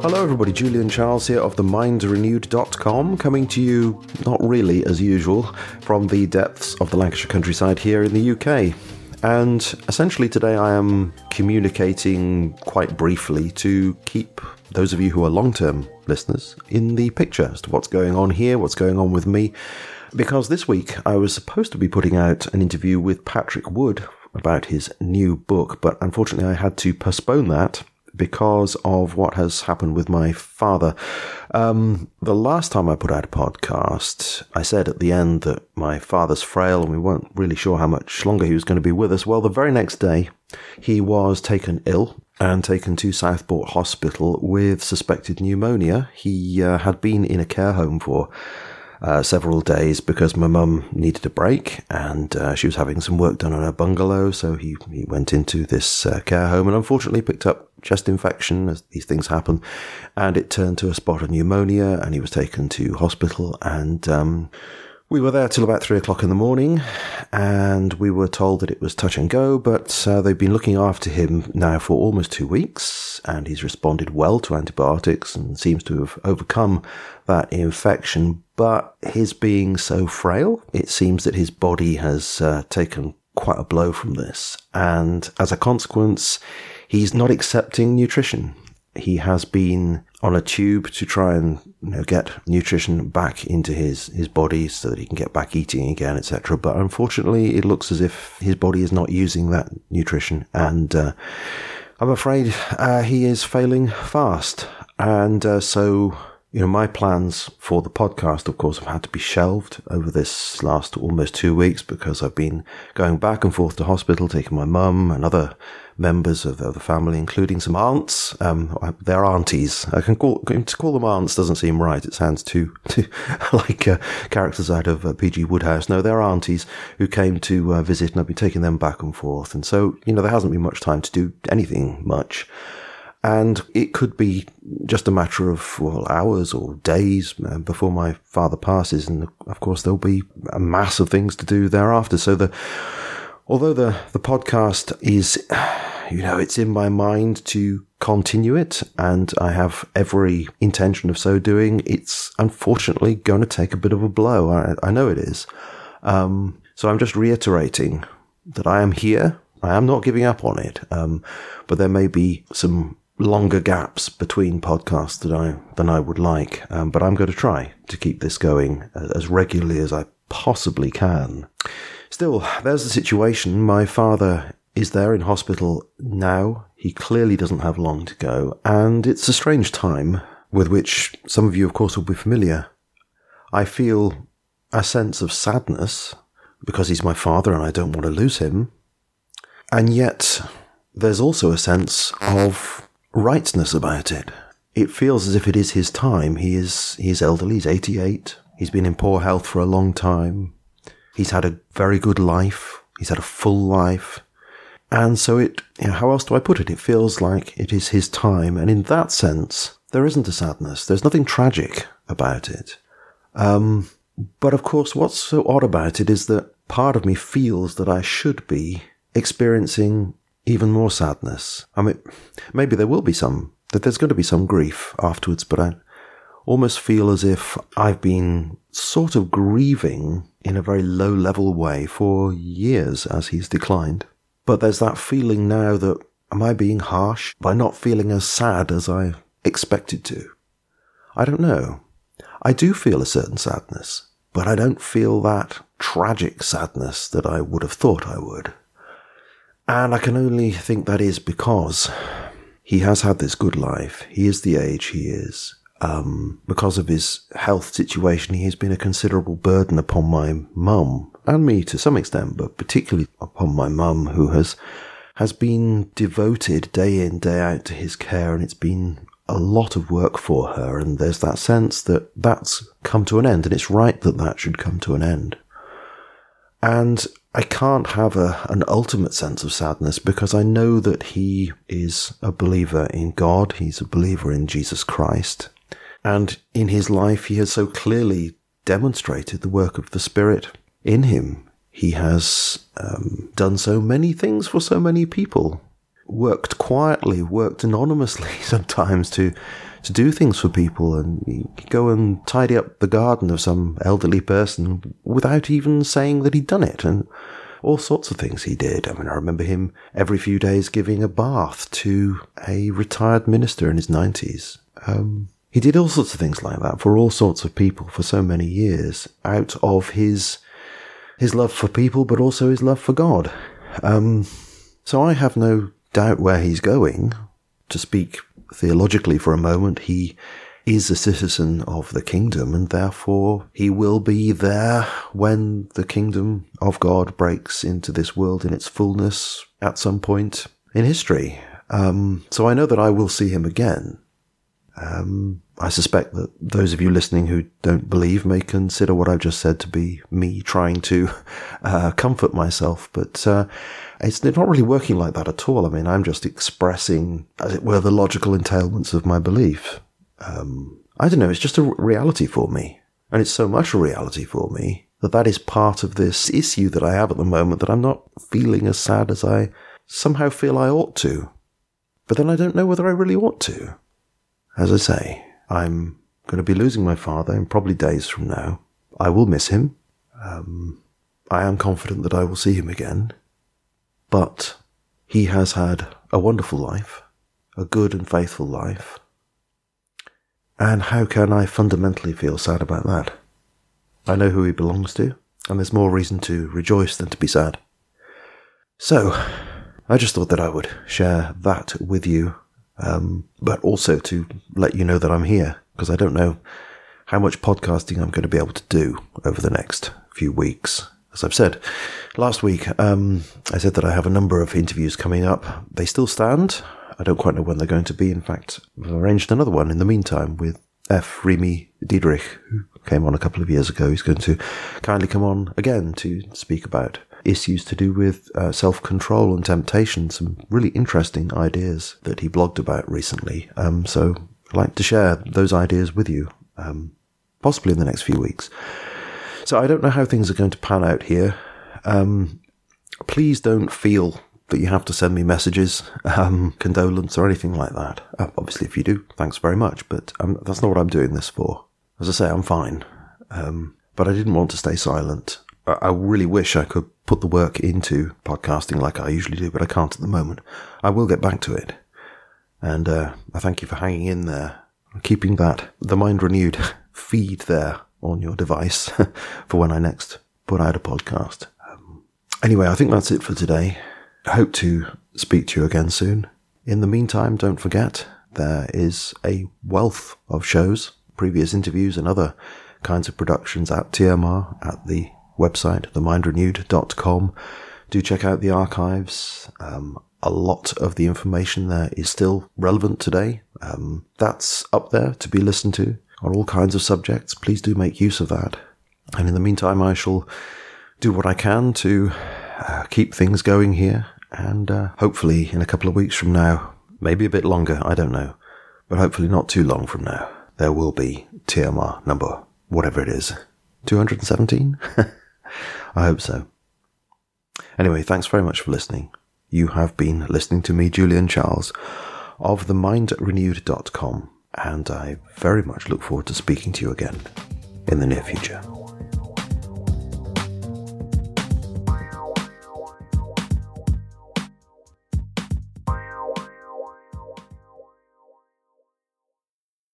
Hello, everybody. Julian Charles here of themindrenewed.com, coming to you, not really as usual, from the depths of the Lancashire countryside here in the UK. And essentially, today I am communicating quite briefly to keep those of you who are long term listeners in the picture as to what's going on here, what's going on with me. Because this week I was supposed to be putting out an interview with Patrick Wood about his new book, but unfortunately I had to postpone that because of what has happened with my father. Um, the last time I put out a podcast, I said at the end that my father's frail and we weren't really sure how much longer he was going to be with us. Well, the very next day, he was taken ill and taken to Southport Hospital with suspected pneumonia. He uh, had been in a care home for uh, several days because my mum needed a break and uh, she was having some work done on her bungalow. So he, he went into this uh, care home and unfortunately picked up chest infection as these things happen. And it turned to a spot of pneumonia and he was taken to hospital and, um, we were there till about three o'clock in the morning, and we were told that it was touch and go, but uh, they've been looking after him now for almost two weeks, and he's responded well to antibiotics and seems to have overcome that infection. But his being so frail, it seems that his body has uh, taken quite a blow from this, and as a consequence, he's not accepting nutrition. He has been on a tube to try and you know, get nutrition back into his, his body so that he can get back eating again, etc. But unfortunately, it looks as if his body is not using that nutrition, and uh, I'm afraid uh, he is failing fast. And uh, so, you know, my plans for the podcast, of course, have had to be shelved over this last almost two weeks because I've been going back and forth to hospital, taking my mum and other members of, the family, including some aunts. Um, they're aunties. I can call to call them aunts doesn't seem right. It sounds too, too like uh, characters out of uh, P.G. Wodehouse. No, they're aunties who came to uh, visit, and I've been taking them back and forth. And so, you know, there hasn't been much time to do anything much. And it could be just a matter of well, hours or days uh, before my father passes. And of course, there'll be a mass of things to do thereafter. So the, although the, the podcast is, you know, it's in my mind to continue it and I have every intention of so doing, it's unfortunately going to take a bit of a blow. I, I know it is. Um, so I'm just reiterating that I am here. I am not giving up on it. Um, but there may be some longer gaps between podcasts than I, than I would like. Um, but I'm going to try to keep this going as regularly as I possibly can. Still, there's the situation. My father is there in hospital now. He clearly doesn't have long to go, and it's a strange time with which some of you, of course, will be familiar. I feel a sense of sadness because he's my father and I don't want to lose him. And yet, there's also a sense of rightness about it. It feels as if it is his time. He is, he's elderly, he's 88. He's been in poor health for a long time. He's had a very good life. He's had a full life. And so it, you know, how else do I put it? It feels like it is his time. And in that sense, there isn't a sadness. There's nothing tragic about it. Um, but of course, what's so odd about it is that part of me feels that I should be experiencing even more sadness. I mean, maybe there will be some, that there's going to be some grief afterwards, but I almost feel as if I've been sort of grieving in a very low level way for years as he's declined. But there's that feeling now that am I being harsh by not feeling as sad as I expected to? I don't know. I do feel a certain sadness, but I don't feel that tragic sadness that I would have thought I would. And I can only think that is because he has had this good life. He is the age he is. Um, because of his health situation, he has been a considerable burden upon my mum and me to some extent, but particularly upon my mum, who has has been devoted day in day out to his care, and it's been a lot of work for her. And there's that sense that that's come to an end, and it's right that that should come to an end. And I can't have a, an ultimate sense of sadness because I know that he is a believer in God. He's a believer in Jesus Christ. And in his life, he has so clearly demonstrated the work of the Spirit in him, he has um, done so many things for so many people. Worked quietly, worked anonymously sometimes to to do things for people, and go and tidy up the garden of some elderly person without even saying that he'd done it, and all sorts of things he did. I mean, I remember him every few days giving a bath to a retired minister in his nineties. Um, he did all sorts of things like that for all sorts of people for so many years out of his his love for people, but also his love for God. Um, so I have no doubt where he's going. To speak theologically for a moment, he is a citizen of the kingdom, and therefore he will be there when the kingdom of God breaks into this world in its fullness at some point in history. Um, so I know that I will see him again. Um, I suspect that those of you listening who don't believe may consider what I've just said to be me trying to uh, comfort myself, but uh, it's not really working like that at all. I mean, I'm just expressing, as it were, the logical entailments of my belief. Um, I don't know, it's just a reality for me. And it's so much a reality for me that that is part of this issue that I have at the moment that I'm not feeling as sad as I somehow feel I ought to. But then I don't know whether I really ought to. As I say, I'm going to be losing my father in probably days from now. I will miss him. Um, I am confident that I will see him again. But he has had a wonderful life, a good and faithful life. And how can I fundamentally feel sad about that? I know who he belongs to, and there's more reason to rejoice than to be sad. So, I just thought that I would share that with you um, but also to let you know that I'm here because I don't know how much podcasting I'm going to be able to do over the next few weeks. As I've said last week, um, I said that I have a number of interviews coming up. They still stand. I don't quite know when they're going to be. In fact, I've arranged another one in the meantime with F. Remy Diederich, who came on a couple of years ago. He's going to kindly come on again to speak about issues to do with uh, self control and temptation. Some really interesting ideas that he blogged about recently. Um, so I'd like to share those ideas with you, um, possibly in the next few weeks. So I don't know how things are going to pan out here. Um, please don't feel that you have to send me messages, um, condolence, or anything like that. Uh, obviously, if you do, thanks very much. But um, that's not what I'm doing this for. As I say, I'm fine. Um, but I didn't want to stay silent. I really wish I could put the work into podcasting like I usually do, but I can't at the moment. I will get back to it. And uh, I thank you for hanging in there, keeping that, the Mind Renewed feed there on your device for when I next put out a podcast. Um, anyway, I think that's it for today. Hope to speak to you again soon. In the meantime, don't forget, there is a wealth of shows, previous interviews, and other kinds of productions at TMR at the website, themindrenewed.com. Do check out the archives. Um, a lot of the information there is still relevant today. Um, that's up there to be listened to on all kinds of subjects. Please do make use of that. And in the meantime, I shall do what I can to uh, keep things going here. And uh, hopefully, in a couple of weeks from now, maybe a bit longer, I don't know, but hopefully not too long from now, there will be TMR number, whatever it is, 217? I hope so. Anyway, thanks very much for listening. You have been listening to me, Julian Charles, of themindrenewed.com, and I very much look forward to speaking to you again in the near future.